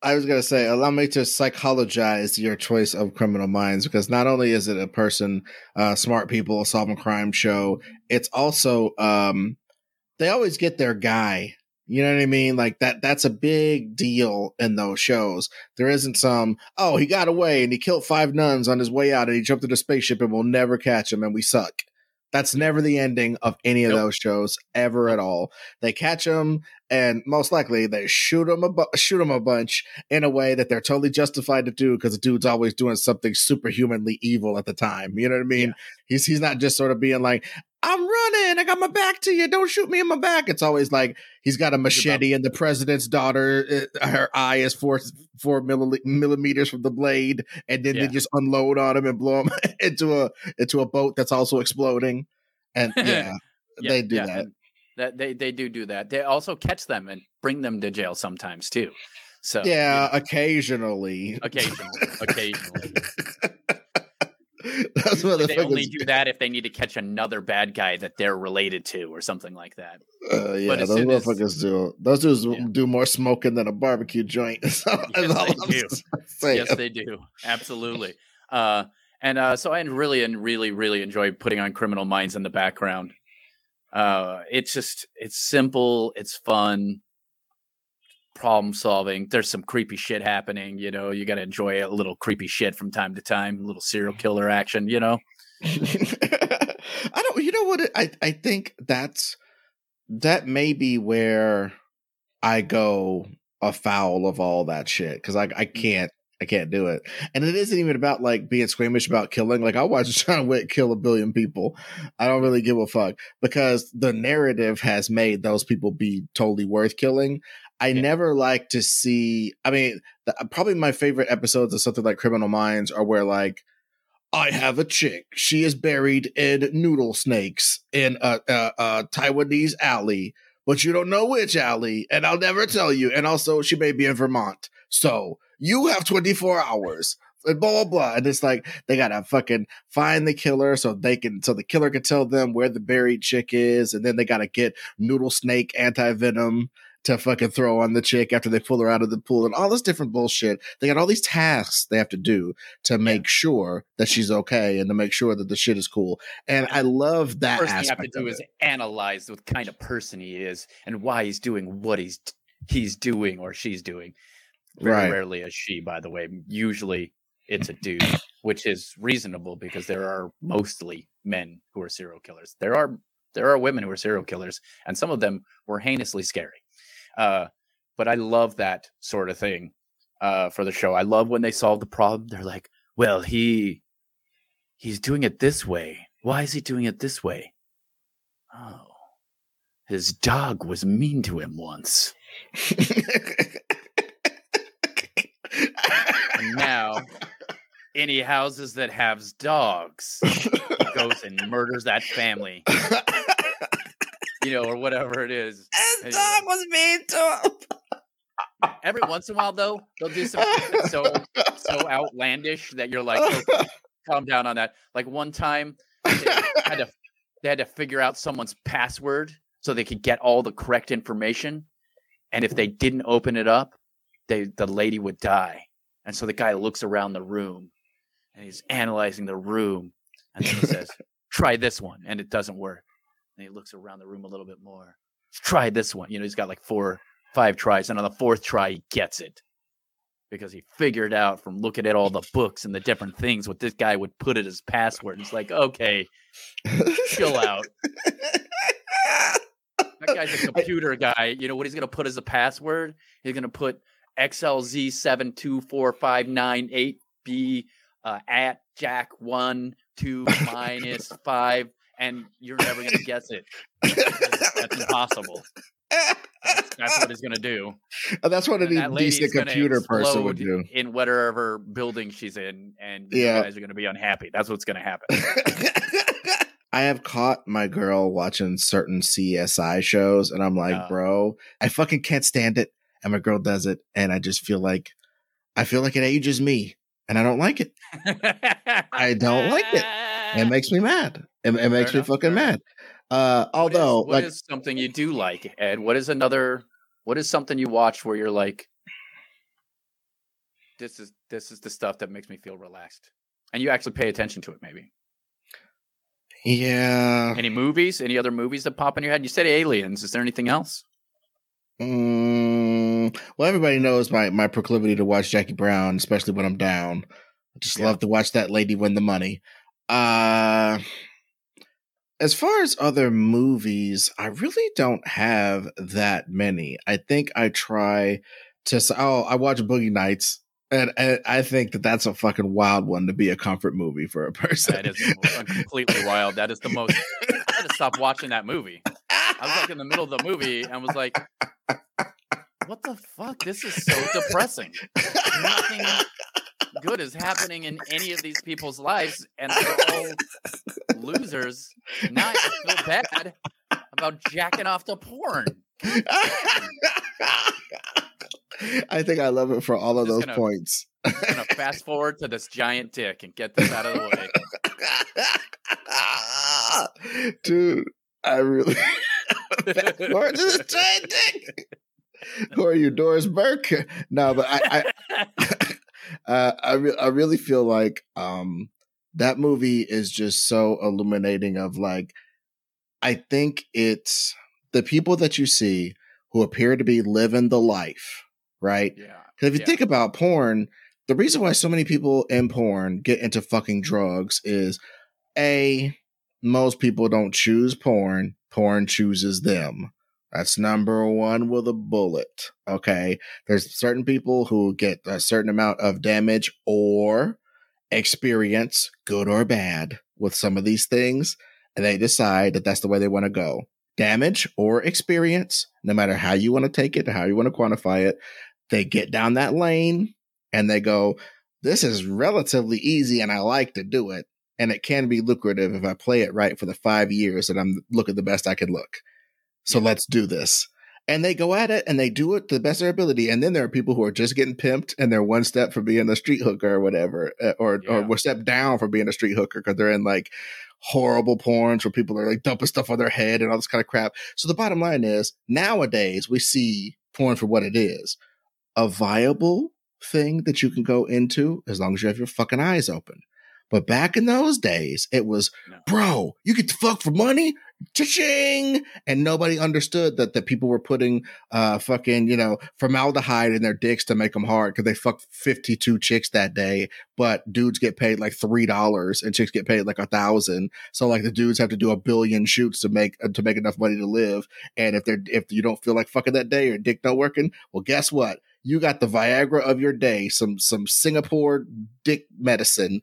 I was gonna say, allow me to psychologize your choice of Criminal Minds because not only is it a person, uh, smart people solving crime show, it's also um, they always get their guy. You know what I mean? Like that. That's a big deal in those shows. There isn't some. Oh, he got away and he killed five nuns on his way out, and he jumped in a spaceship, and we'll never catch him, and we suck. That's never the ending of any of
Nope.
those shows ever at all. They catch him, and most likely they shoot him a bu- shoot him a bunch in a way that they're totally justified to do because the dude's always doing something superhumanly evil at the time. You know what I mean?
Yeah.
He's he's not just sort of being like, "I'm running, I got my back to you, don't shoot me in my back." It's always like he's got a machete, and the president's daughter, uh, her eye is four four millimeters from the blade, and then
Yeah.
they just unload on him and blow him into a into a boat that's also exploding. And yeah,
Yeah,
they do
yeah,
that.
That they they do do that. They also catch them and bring them to jail sometimes too. So
Yeah, occasionally.
occasionally, occasionally.
That's what the
they only do that if they need to catch another bad guy that they're related to or something like that.
Uh, yeah, those
soon as-
motherfuckers do. Those dudes
Yeah.
do more smoking than a barbecue joint. So
Yes, they
I'm
do.
saying.
Yes, they do. Absolutely. Uh, and uh, so I really and really really enjoy putting on Criminal Minds in the background. Uh, it's just it's simple, it's fun, problem solving. There's some creepy shit happening. You know, you got to enjoy a little creepy shit from time to time, a little serial killer action. You know,
I don't. You know what? it- I I think that's that may be where I go afoul of all that shit because I I mm. can't I can't do it, and it isn't even about like being squeamish about killing. Like I watch John Wick kill a billion people. I don't really give a fuck because the narrative has made those people be totally worth killing. I
Yeah.
never like to see. I mean, the, uh, probably my favorite episodes of something like Criminal Minds are where like I have a chick. She is buried in noodle snakes in a, a, a Taiwanese alley, but you don't know which alley, and I'll never mm. tell you. And also, she may be in Vermont, so you have 24 hours. And blah blah blah, and it's like they gotta fucking find the killer so they can, so the killer can tell them where the buried chick is, and then they gotta get noodle snake anti venom to fucking throw on the chick after they pull her out of the pool, and all this different bullshit. They got all these tasks they have to do to make sure that she's okay and to make sure that the shit is cool. And I love that
first thing you have to do is analyze what kind of person he is and why he's doing what he's he's doing or she's doing. Very
Right.
rarely a she, by the way. Usually it's a dude, which is reasonable because there are mostly men who are serial killers. There are there are women who are serial killers, and some of them were heinously scary. Uh, but I love that sort of thing uh, for the show. I love when they solve the problem. They're like, "Well, he he's doing it this way. Why is he doing it this way? Oh, his dog was mean to him once, now any houses that has dogs, goes and murders that family, you know, or whatever it is.
His dog was mean to him.
Every once in a while, though, they'll do something so so outlandish that you're like, okay, calm down on that. Like one time, they had to they had to figure out someone's password so they could get all the correct information, and if they didn't open it up, they the lady would die. And so the guy looks around the room, and he's analyzing the room, and then he says, "Try this one," and it doesn't work. And he looks around the room a little bit more. Try this one. You know, he's got like four, five tries, and on the fourth try, he gets it because he figured out from looking at all the books and the different things what this guy would put it as password. It's like, okay, chill out. That guy's a computer guy. You know what he's gonna put as a password? He's gonna put XLZ seven two four five nine eight B uh, at Jack one two minus five, and you're never gonna guess it. That's impossible. That's, that's what he's gonna do.
And that's what
And
any
that lady's
decent computer person would do.
in whatever building she's in, and you
Yeah.
guys are gonna be unhappy. That's what's gonna happen.
I have caught my girl watching certain CSI shows, and I'm like, bro, I fucking can't stand it. And my girl does it, and I just feel like I feel like it ages me, and I don't like it. I don't like it. It makes me mad. It, it makes me fucking mad. Uh,
What is-
although,
what
like,
is something you do like, Ed? What is another? What is something you watch where you're like, this is this is the stuff that makes me feel relaxed, and you actually pay attention to it. Maybe
yeah,
any movies, any other movies that pop in your head? You said Aliens. Is there anything else?
Mm, well, everybody knows my my proclivity to watch Jackie Brown, especially when I'm down. I just
Yeah.
love to watch that lady win the money. Uh as far as other movies, I really don't have that many. I think I try to. Oh, I watch Boogie Nights, and, and I think that that's a fucking wild one to be a comfort movie for a person.
That is completely wild. That is the most. I had to stop watching that movie. I was like in the middle of the movie and was like, "What the fuck? This is so depressing. Nothing good is happening in any of these people's lives, and they're all losers." Now I feel bad about jacking off to porn.
I think I love it for all of those
gonna-
points.
I'm gonna fast forward to this giant dick and get this out of the way.
Dude, I really. Where is this giant dick? Who are you, Doris Burke? No, but I, I, uh, I, re- I really feel like um, that movie is just so illuminating. Of like, I think it's the people that you see who appear to be living the life, right?
yeah.
Because if you
Yeah.
think about porn, the reason why so many people in porn get into fucking drugs is a most people don't choose porn. Porn chooses them. That's number one with a bullet. Okay. There's certain people who get a certain amount of damage or experience, good or bad, with some of these things. And they decide that that's the way they want to go. Damage or experience, no matter how you want to take it, how you want to quantify it, they get down that lane and they go, This is relatively easy and I like to do it. And it can be lucrative if I play it right for the five years that I'm looking the best I can look. So let's do this. And they go at it and they do it to the best of their ability. And then there are people who are just getting pimped and they're one step from being a street hooker or whatever, uh, or
Yeah.
or one step down from being a street hooker because they're in like horrible porns where people are like dumping stuff on their head and all this kind of crap. So the bottom line is nowadays we see porn for what it is a viable thing that you can go into as long as you have your fucking eyes open. But back in those days, it was,
No.
bro, you get to fuck for money? Cha-ching! And nobody understood that the people were putting uh fucking, you know, formaldehyde in their dicks to make them hard because they fucked 52 chicks that day. But dudes get paid like $3 and chicks get paid like a thousand. So like the dudes have to do a billion shoots to make uh, to make enough money to live. And if they're if you don't feel like fucking that day or dick not working, well, guess what? You got the Viagra of your day, some some Singapore dick medicine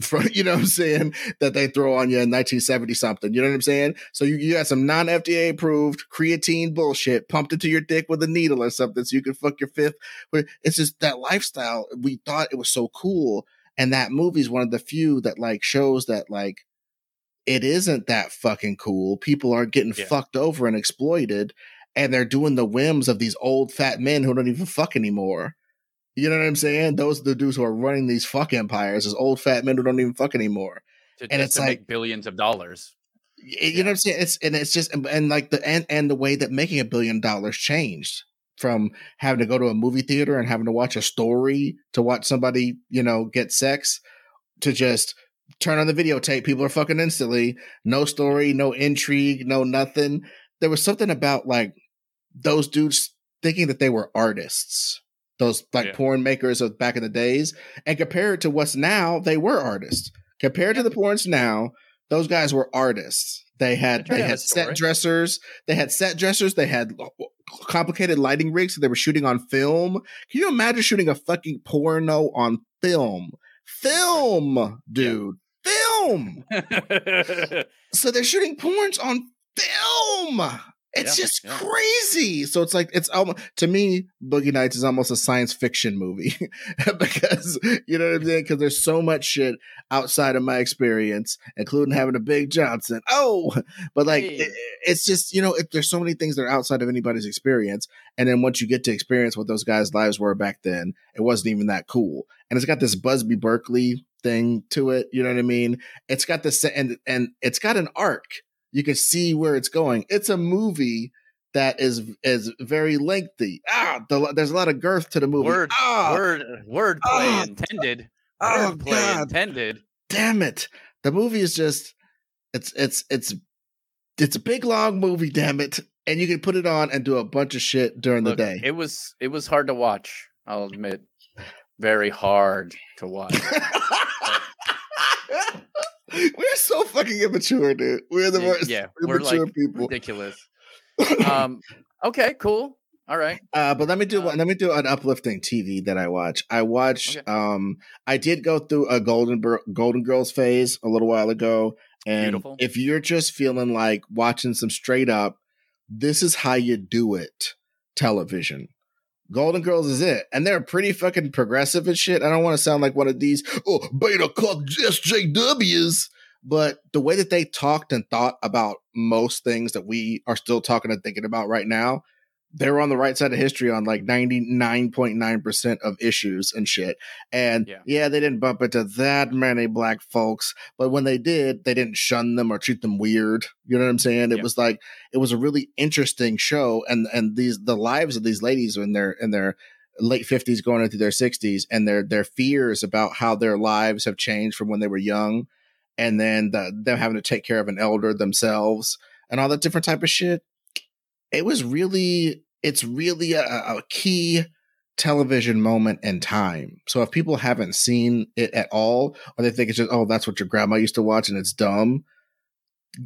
from you know what I'm saying that they throw on you in 1970 something. You know what I'm saying? So you, you got some non FDA approved creatine bullshit pumped into your dick with a needle or something so you can fuck your fifth. But it's just that lifestyle. We thought it was so cool. And that movie's one of the few that like shows that like it isn't that fucking cool. People are getting
Yeah.
fucked over and exploited. and they're doing the whims of these old fat men who don't even fuck anymore. You know what I'm saying? Those are the dudes who are running these fuck empires, these old fat men who don't even fuck anymore.
To,
And it's
to
like-
make billions of dollars.
You
Yeah.
know what I'm saying? It's and it's just and like the and and the way that making a billion dollars changed from having to go to a movie theater and having to watch a story to watch somebody you know get sex to just turn on the videotape. People are fucking instantly. No story, no intrigue, no nothing. There was something about like those dudes thinking that they were artists. Those like
Yeah.
porn makers of back in the days, and compared to what's now, they were artists. Compared to the porns now, those guys were artists. They had they had set dressers. They had set dressers. They had uh, complicated lighting rigs. So they were shooting on film. Can you imagine shooting a fucking porno on film? Film, dude. Film. So they're shooting porns on film. It's
Yeah,
just
yeah.
crazy. So it's like it's almost to me, Boogie Nights is almost a science fiction movie because you know what I'm saying. Because there's so much shit outside of my experience, including having a Big Johnson. Oh, but like
Hey.
it- it's just you know it, there's so many things that are outside of anybody's experience, and then once you get to experience what those guys' lives were back then, it wasn't even that cool. And it's got this Busby Berkeley thing to it. You know what I mean? It's got this and and it's got an arc you can see where it's going. It's a movie that is is very lengthy. Ah, the, there's a lot of girth to the movie.
Word,
ah,
word, word play
Oh.
intended.
Oh,
word play
God.
intended.
damn it! The movie is just it's it's it's it's a big long movie. Damn it! And you can put it on and do a bunch of shit during
Look,
the day.
it was it was hard to watch. I'll admit, very hard to watch.
We're so fucking immature, dude. We're the most
yeah, we're,
immature
like,
people.
Ridiculous. Um. Okay. Cool. All right.
Uh, but let me do
Uh,
let me do an uplifting TV that I watch. I watch.
Okay.
Um, I did go through a Golden Golden Girls phase a little while ago, and
Beautiful.
if you're just feeling like watching some straight up, this is how you do it. Television. Golden Girls is it, and they're pretty fucking progressive and shit. I don't want to sound like one of these oh beta cuck SJWs, but the way that they talked and thought about most things that we are still talking and thinking about right now, they were on the right side of history on like 99.9% of issues and shit. And
Yeah.
yeah. they didn't bump into that many black folks, but when they did, they didn't shun them or treat them weird. You know what I'm saying? It
Yeah.
was like it was a really interesting show and and these the lives of these ladies in their in their late 50s going into their 60s and their their fears about how their lives have changed from when they were young and then the, them having to take care of an elder themselves and all that different type of shit it was really it's really a, a key television moment in time. So if people haven't seen it at all or they think it's just oh that's what your grandma used to watch and it's dumb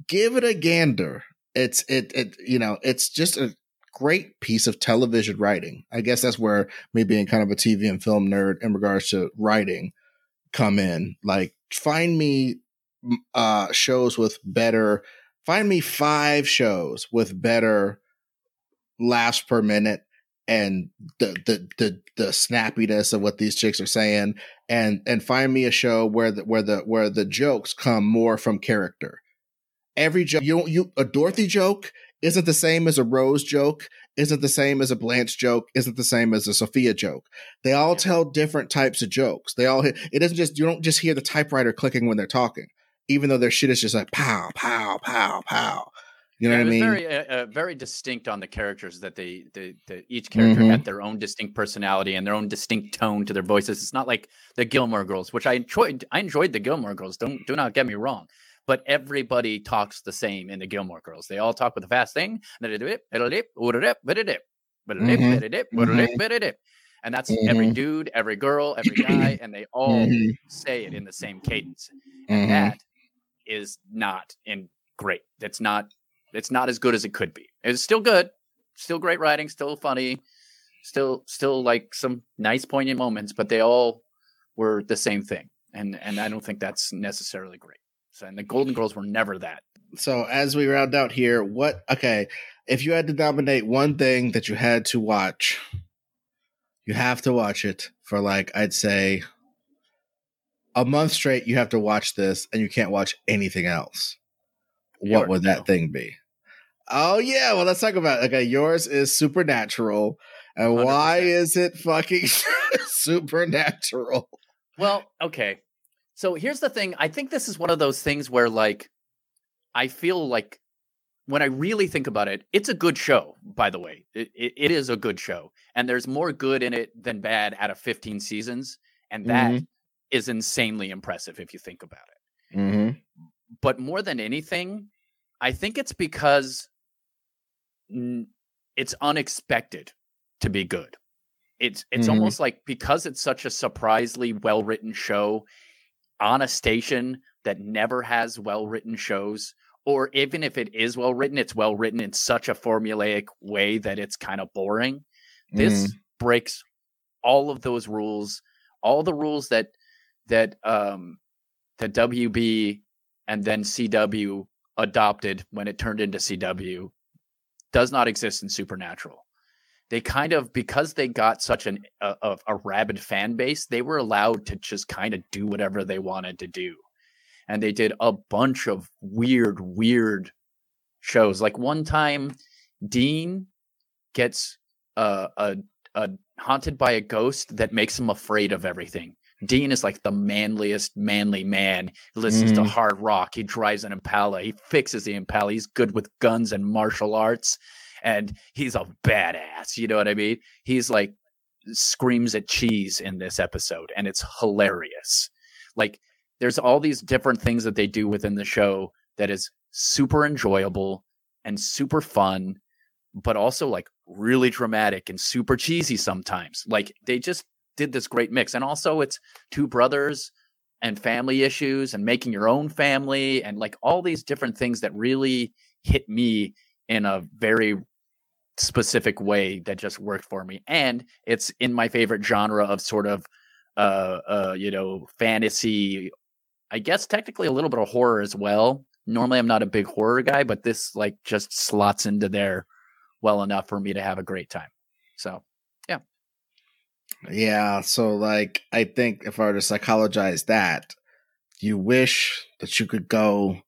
give it a gander. It's it it you know it's just a great piece of television writing. I guess that's where me being kind of a tv and film nerd in regards to writing come in. Like find me uh shows with better find me five shows with better laughs per minute and the the the the snappiness of what these chicks are saying and and find me a show where the where the where the jokes come more from character. Every joke you don't you a dorothy joke isn't the same as a rose joke isn't the same as a blanche joke isn't the same as a sophia joke. They all tell different types of jokes. They all it isn't just you don't just hear the typewriter clicking when they're talking even though their shit is just like pow pow pow pow you know
Yeah,
what i mean
Very, uh, uh, very distinct on the characters that they, they, they each character
Mhm.
had their own distinct personality and their own distinct tone to their voices. It's not like the Gilmore Girls, which I enjoyed. I enjoyed the Gilmore Girls. Don't do not get me wrong, but everybody talks the same in the Gilmore Girls. They all talk with a fast thing,
Mhm.
and that's every
Mhm.
dude, every girl, every guy, and they all
Mhm.
say it in the same cadence
Mhm.
that is not in great. It's not it's not as good as it could be. It's still good, still great writing, still funny, still still like some nice poignant moments, but they all were the same thing. And and I don't think that's necessarily great. So and the Golden Girls were never that.
So as we round out here, what okay, if you had to nominate one thing that you had to watch, you have to watch it for like I'd say a month straight you have to watch this and you can't watch anything else. What would that thing be? Oh yeah, well let's talk about it. okay. Yours is supernatural, and 100%. why is it fucking supernatural?
Well, okay. So here's the thing. I think this is one of those things where like I feel like when I really think about it, it's a good show, by the way. It, it, it is a good show. And there's more good in it than bad out of 15 seasons. And that mm-hmm. is insanely impressive if you think about it.
Mm-hmm.
But more than anything, I think it's because it's unexpected to be good. It's it's mm-hmm. almost like because it's such a surprisingly well written show on a station that never has well written shows, or even if it is well written, it's well written in such a formulaic way that it's kind of boring. This mm. breaks all of those rules, all the rules that that um that WB and then CW adopted when it turned into CW does not exist in Supernatural. They kind of because they got such an a, a, rabid fan base they were allowed to just kind of do whatever they wanted to do. And they did a bunch of weird weird shows. Like one time dean gets uh, a, a haunted by a ghost that makes him afraid of everything Dean is like the manliest, manly man. He listens mm. to hard rock. He drives an Impala. He fixes the Impala. He's good with guns and martial arts and he's a badass. You know what I mean? He's like screams at cheese in this episode, and it's hilarious. Like there's all these different things that they do within the show that is super enjoyable and super fun, but also like really dramatic and super cheesy sometimes. Like they just did this great mix. And also it's two brothers and family issues and making your own family and like all these different things that really hit me in a very specific way that just worked for me and it's in my favorite genre of sort of uh uh you know fantasy i guess technically a little bit of horror as well normally i'm not a big horror guy but this like just slots into there well enough for me to have a great time so yeah
so like i think if i were to psychologize that you wish that you could go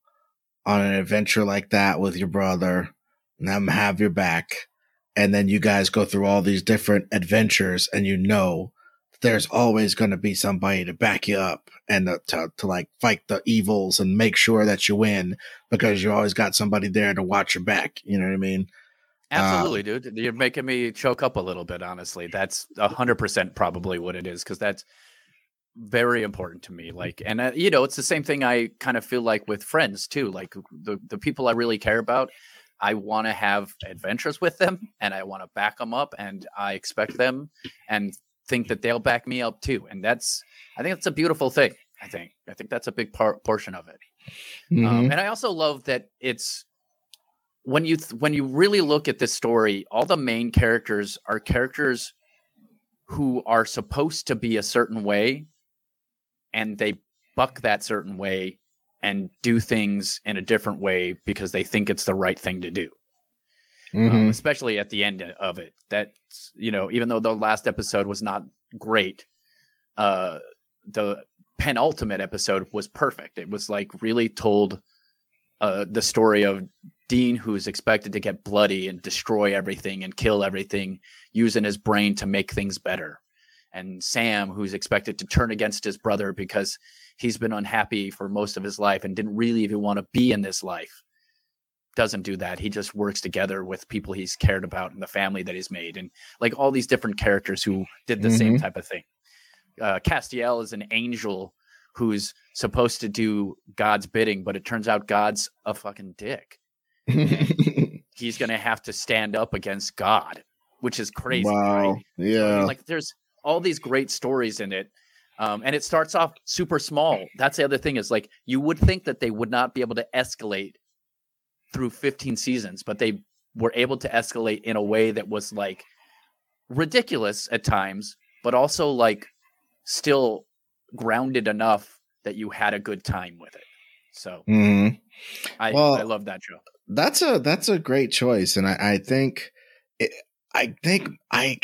on an adventure like that with your brother and them have your back and then you guys go through all these different adventures and you know there's always going to be somebody to back you up and to, to, to, like fight the evils and make sure that you win because you always got somebody there to watch your back you know what i mean
absolutely uh, dude you're making me choke up a little bit honestly that's 100% probably what it is because that's very important to me like and uh, you know it's the same thing i kind of feel like with friends too like the, the people i really care about I want to have adventures with them and I want to back them up and I expect them and think that they'll back me up too. And that's, I think that's a beautiful thing. I think, I think that's a big part portion of it. Um, mm-hmm. Um, and I also love that it's, when you when you really look at this story, all the main characters are characters who are supposed to be a certain way, and they buck that certain way and do things in a different way because they think it's the right thing to do. Um, mm-hmm. Um, especially at the end of it. That you know, even though the last episode was not great, uh, the penultimate episode was perfect. It was like really told uh, the story of Dean, who's expected to get bloody and destroy everything and kill everything, using his brain to make things better, and Sam, who's expected to turn against his brother because he's been unhappy for most of his life and didn't really even want to be in this life doesn't do that. He just works together with people he's cared about and the family that he's made, and like all these different characters who did the mm-hmm. same type of thing. Uh, Castiel is an angel who's supposed to do God's bidding, but it turns out God's a fucking dick. he's gonna have to stand up against God, which is crazy. Wow. Right?
Yeah. I mean,
like there's all these great stories in it um, and it starts off super small. That's the other thing is like you would think that they would not be able to escalate through 15 seasons, but they were able to escalate in a way that was like ridiculous at times, but also like still grounded enough that you had a good time with it. So
mm-hmm.
I, well, I love that show.
That's a that's a great choice, and I, I think it, I think I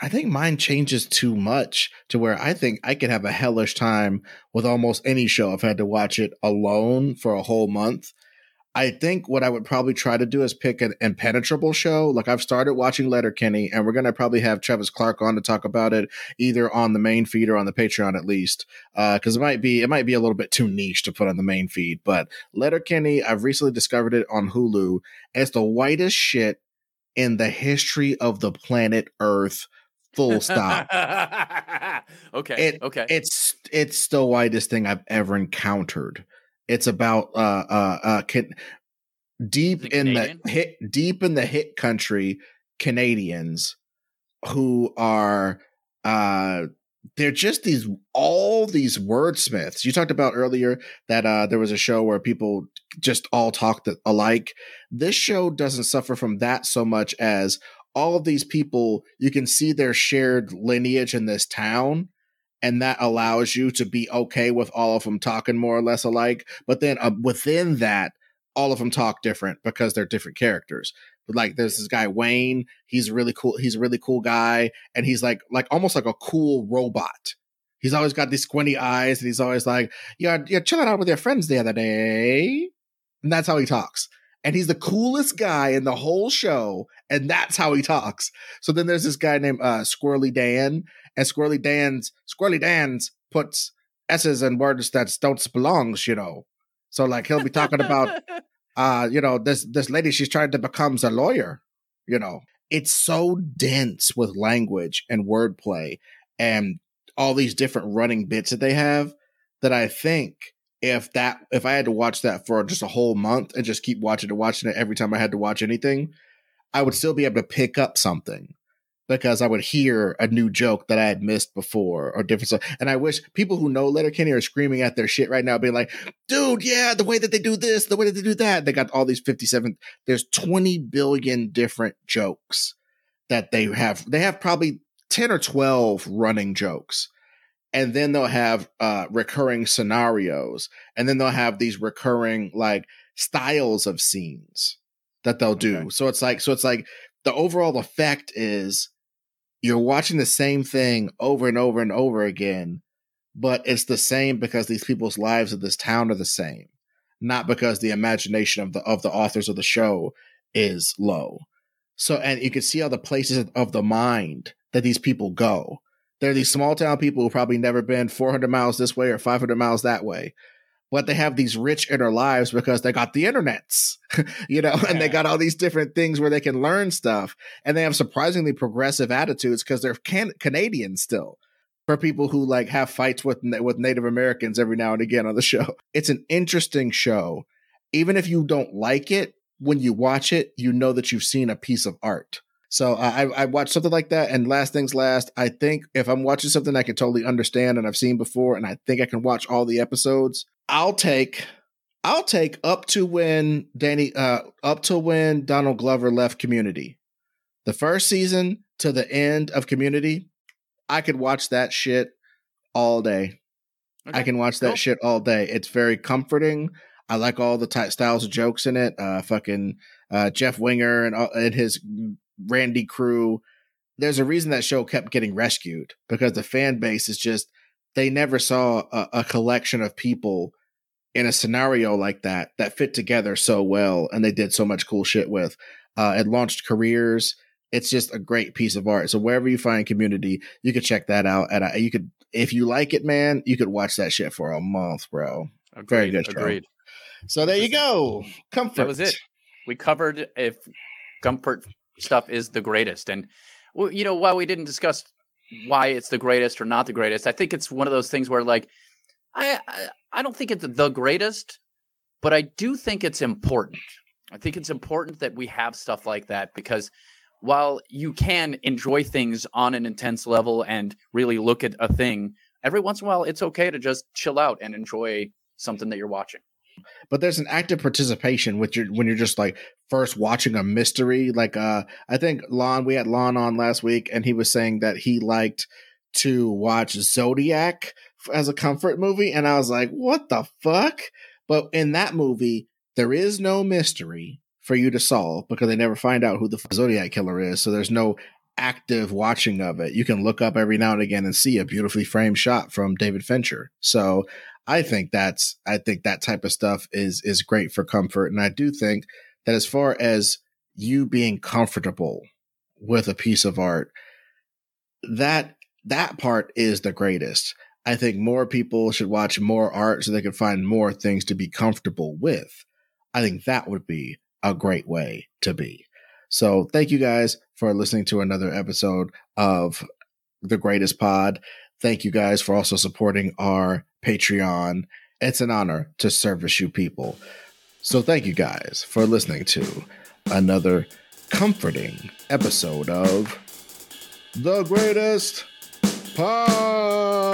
I think mine changes too much to where I think I could have a hellish time with almost any show. If I've had to watch it alone for a whole month. I think what I would probably try to do is pick an impenetrable show. Like I've started watching Letterkenny, and we're gonna probably have Travis Clark on to talk about it, either on the main feed or on the Patreon at least, because uh, it might be it might be a little bit too niche to put on the main feed. But Letterkenny, I've recently discovered it on Hulu. It's the whitest shit in the history of the planet Earth. Full stop.
okay.
It,
okay.
It's it's the whitest thing I've ever encountered. It's about uh uh uh can, deep in the hit deep in the hit country Canadians who are uh they're just these all these wordsmiths. You talked about earlier that uh there was a show where people just all talked alike. This show doesn't suffer from that so much as all of these people you can see their shared lineage in this town and that allows you to be okay with all of them talking more or less alike. But then uh, within that, all of them talk different because they're different characters. But like, there's this guy Wayne. He's really cool. He's a really cool guy, and he's like like almost like a cool robot. He's always got these squinty eyes, and he's always like, "You're you're chilling out with your friends the other day," and that's how he talks. And he's the coolest guy in the whole show, and that's how he talks. So then there's this guy named uh, Squirrely Dan, and Squirrely Dan's Squirrely Dan's puts S's and words that don't belongs, you know. So like he'll be talking about uh, you know, this this lady, she's trying to become a lawyer, you know. It's so dense with language and wordplay and all these different running bits that they have that I think if that if I had to watch that for just a whole month and just keep watching it, watching it every time I had to watch anything, I would still be able to pick up something because I would hear a new joke that I had missed before or different stuff. And I wish people who know Letterkenny are screaming at their shit right now, being like, dude, yeah, the way that they do this, the way that they do that. They got all these 57, there's 20 billion different jokes that they have. They have probably 10 or 12 running jokes. And then they'll have uh, recurring scenarios. And then they'll have these recurring like styles of scenes that they'll do. Okay. So it's like, so it's like the overall effect is you're watching the same thing over and over and over again, but it's the same because these people's lives of this town are the same, not because the imagination of the of the authors of the show is low. So, and you can see all the places of the mind that these people go. They're these small town people who probably never been 400 miles this way or 500 miles that way, but they have these rich inner lives because they got the internets, you know, yeah. and they got all these different things where they can learn stuff. And they have surprisingly progressive attitudes because they're can- Canadian still. For people who like have fights with with Native Americans every now and again on the show, it's an interesting show. Even if you don't like it, when you watch it, you know that you've seen a piece of art. So I, I watched something like that. And last things last, I think if I'm watching something I can totally understand and I've seen before, and I think I can watch all the episodes, I'll take I'll take up to when Danny uh up to when Donald Glover left Community. The first season to the end of Community, I could watch that shit all day. Okay. I can watch that cool. shit all day. It's very comforting. I like all the ty- styles of jokes in it. Uh, fucking uh, Jeff Winger and, uh, and his Randy crew. There's a reason that show kept getting rescued because the fan base is just they never saw a, a collection of people in a scenario like that that fit together so well and they did so much cool shit with. Uh, it launched careers. It's just a great piece of art. So wherever you find community, you could check that out. And you could, if you like it, man, you could watch that shit for a month, bro. Agreed, Very good. Show. Agreed. So there you go. Comfort.
That was it. We covered if comfort stuff is the greatest. And well, you know, while we didn't discuss why it's the greatest or not the greatest, I think it's one of those things where like I, I I don't think it's the greatest, but I do think it's important. I think it's important that we have stuff like that because while you can enjoy things on an intense level and really look at a thing, every once in a while it's okay to just chill out and enjoy something that you're watching.
But there's an active participation with your when you're just like first watching a mystery. Like uh I think Lon, we had Lon on last week and he was saying that he liked to watch Zodiac as a comfort movie, and I was like, what the fuck? But in that movie, there is no mystery for you to solve because they never find out who the Zodiac killer is. So there's no active watching of it. You can look up every now and again and see a beautifully framed shot from David Fincher. So I think that's I think that type of stuff is is great for comfort. And I do think that as far as you being comfortable with a piece of art, that that part is the greatest. I think more people should watch more art so they can find more things to be comfortable with. I think that would be a great way to be. So thank you guys for listening to another episode of the greatest pod. Thank you guys for also supporting our Patreon. It's an honor to service you people. So thank you guys for listening to another comforting episode of the greatest pod.